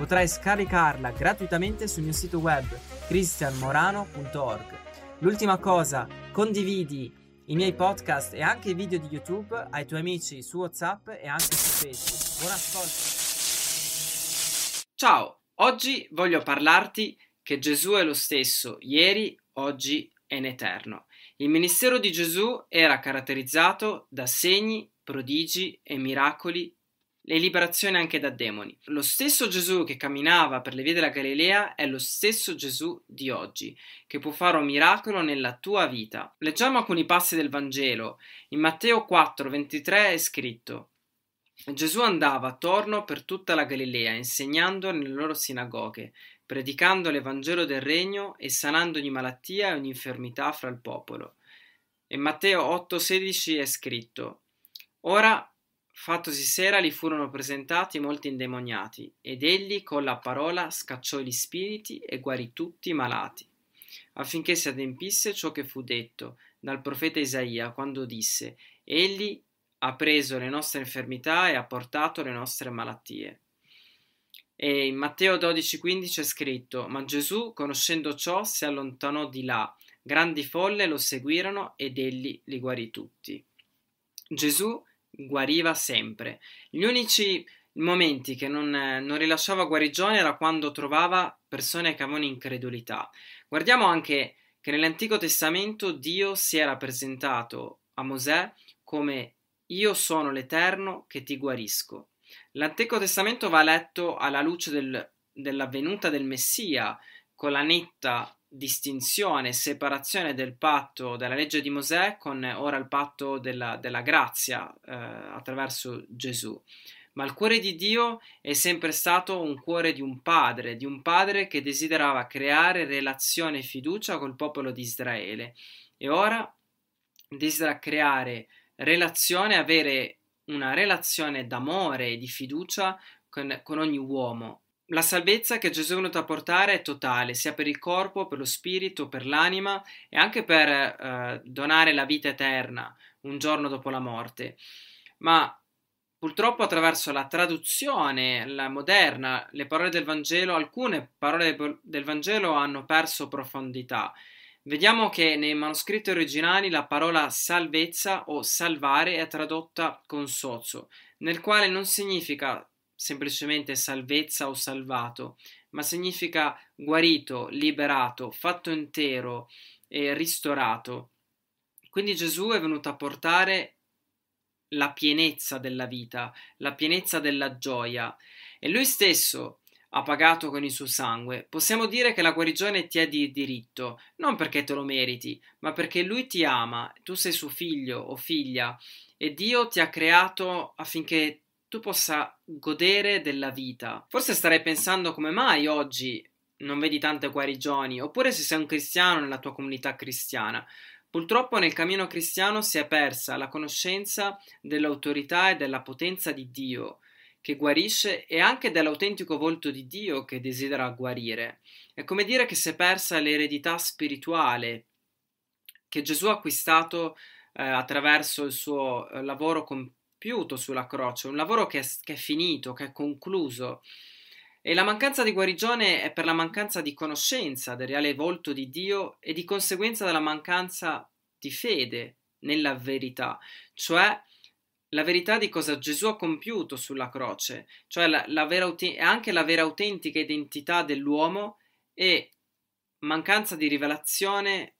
Potrai scaricarla gratuitamente sul mio sito web cristianmorano.org. L'ultima cosa, condividi i miei podcast e anche i video di YouTube ai tuoi amici su WhatsApp e anche su Facebook. Buon ascolto! Ciao, oggi voglio parlarti che Gesù è lo stesso ieri, oggi e in eterno. Il ministero di Gesù era caratterizzato da segni, prodigi e miracoli e liberazione anche da demoni. Lo stesso Gesù che camminava per le vie della Galilea è lo stesso Gesù di oggi, che può fare un miracolo nella tua vita. Leggiamo alcuni passi del Vangelo. In Matteo 4, 23 è scritto Gesù andava attorno per tutta la Galilea, insegnando nelle loro sinagoghe, predicando l'Evangelo del Regno e sanando ogni malattia e ogni infermità fra il popolo. In Matteo 8,16 è scritto: Ora, fattosi sera, gli furono presentati molti indemoniati, ed egli con la parola scacciò gli spiriti e guarì tutti i malati, affinché si adempisse ciò che fu detto dal profeta Isaia quando disse: Egli ha preso le nostre infermità e ha portato le nostre malattie. E in Matteo 12,15 è scritto: Ma Gesù, conoscendo ciò, si allontanò di là. Grandi folle lo seguirono ed egli li guarì tutti. Gesù guariva sempre. Gli unici momenti che non, non rilasciava guarigione era quando trovava persone che avevano incredulità. Guardiamo anche che nell'Antico Testamento Dio si era presentato a Mosè come io sono l'Eterno che ti guarisco. L'Antico Testamento va letto alla luce del, della venuta del Messia, con la netta distinzione, separazione del patto della legge di Mosè con ora il patto della, della grazia eh, attraverso Gesù. Ma il cuore di Dio è sempre stato un cuore di un padre, di un padre che desiderava creare relazione e fiducia col popolo di Israele. E ora desidera creare relazione, avere una relazione d'amore e di fiducia con, con ogni uomo. La salvezza che Gesù è venuto a portare è totale, sia per il corpo, per lo spirito, per l'anima e anche per eh, donare la vita eterna un giorno dopo la morte. Ma purtroppo attraverso la traduzione la moderna, le parole del Vangelo, alcune parole del Vangelo hanno perso profondità Vediamo che nei manoscritti originali la parola salvezza o salvare è tradotta con sozo, nel quale non significa semplicemente salvezza o salvato, ma significa guarito, liberato, fatto intero e ristorato. Quindi Gesù è venuto a portare la pienezza della vita, la pienezza della gioia. E lui stesso ha pagato con il suo sangue, possiamo dire che la guarigione ti è di diritto, non perché te lo meriti, ma perché lui ti ama, tu sei suo figlio o figlia e Dio ti ha creato affinché tu possa godere della vita. Forse starei pensando come mai oggi non vedi tante guarigioni, oppure se sei un cristiano nella tua comunità cristiana. Purtroppo nel cammino cristiano si è persa la conoscenza dell'autorità e della potenza di Dio che guarisce e anche dell'autentico volto di Dio che desidera guarire. È come dire che si è persa l'eredità spirituale che Gesù ha acquistato eh, attraverso il suo eh, lavoro compiuto sulla croce, un lavoro che è, che è finito, che è concluso. E la mancanza di guarigione è per la mancanza di conoscenza del reale volto di Dio e di conseguenza della mancanza di fede nella verità, cioè la verità di cosa Gesù ha compiuto sulla croce, cioè la, la vera, anche la vera autentica identità dell'uomo e mancanza di rivelazione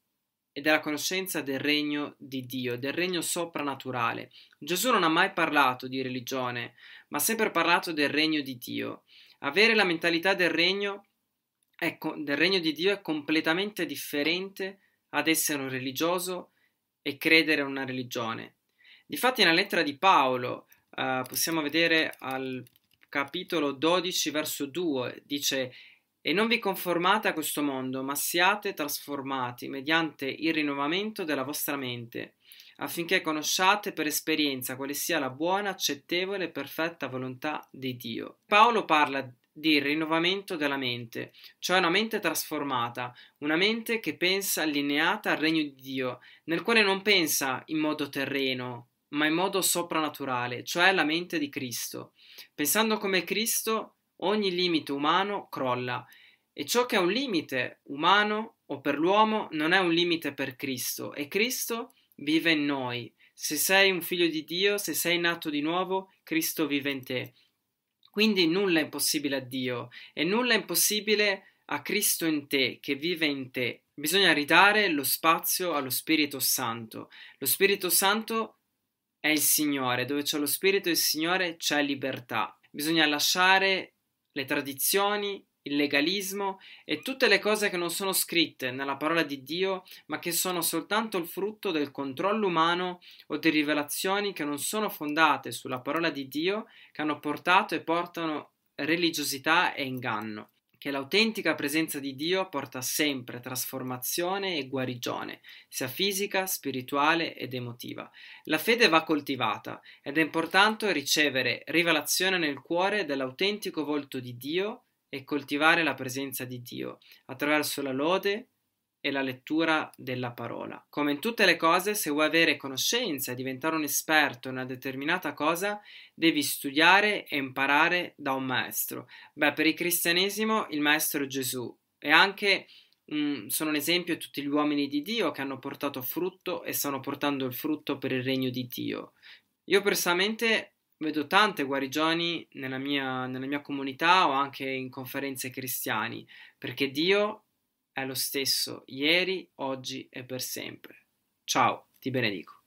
e della conoscenza del regno di Dio, del regno soprannaturale. Gesù non ha mai parlato di religione, ma ha sempre parlato del regno di Dio. Avere la mentalità del regno, è, del regno di Dio è completamente differente ad essere un religioso e credere in una religione. Difatti nella lettera di Paolo uh, possiamo vedere al capitolo 12 verso 2 dice E non vi conformate a questo mondo, ma siate trasformati mediante il rinnovamento della vostra mente, affinché conosciate per esperienza quale sia la buona, accettevole e perfetta volontà di Dio. Paolo parla di rinnovamento della mente, cioè una mente trasformata, una mente che pensa allineata al regno di Dio, nel quale non pensa in modo terreno, ma in modo soprannaturale, cioè la mente di Cristo. Pensando come Cristo, ogni limite umano crolla e ciò che è un limite umano o per l'uomo non è un limite per Cristo e Cristo vive in noi. Se sei un figlio di Dio, se sei nato di nuovo, Cristo vive in te. Quindi nulla è impossibile a Dio e nulla è impossibile a Cristo in te, che vive in te. Bisogna ridare lo spazio allo Spirito Santo. Lo Spirito Santo è il Signore, dove c'è lo Spirito del Signore c'è libertà. Bisogna lasciare le tradizioni, il legalismo e tutte le cose che non sono scritte nella parola di Dio, ma che sono soltanto il frutto del controllo umano o di rivelazioni che non sono fondate sulla parola di Dio, che hanno portato e portano religiosità e inganno che l'autentica presenza di Dio porta sempre trasformazione e guarigione, sia fisica, spirituale ed emotiva. La fede va coltivata ed è importante ricevere rivelazione nel cuore dell'autentico volto di Dio e coltivare la presenza di Dio attraverso la lode, e la lettura della parola. Come in tutte le cose, se vuoi avere conoscenza e diventare un esperto in una determinata cosa, devi studiare e imparare da un maestro. Beh, per il cristianesimo il maestro è Gesù e anche mm, sono un esempio tutti gli uomini di Dio che hanno portato frutto e stanno portando il frutto per il regno di Dio. Io personalmente vedo tante guarigioni nella mia, nella mia comunità o anche in conferenze cristiani, perché Dio è lo stesso ieri, oggi e per sempre. Ciao, ti benedico.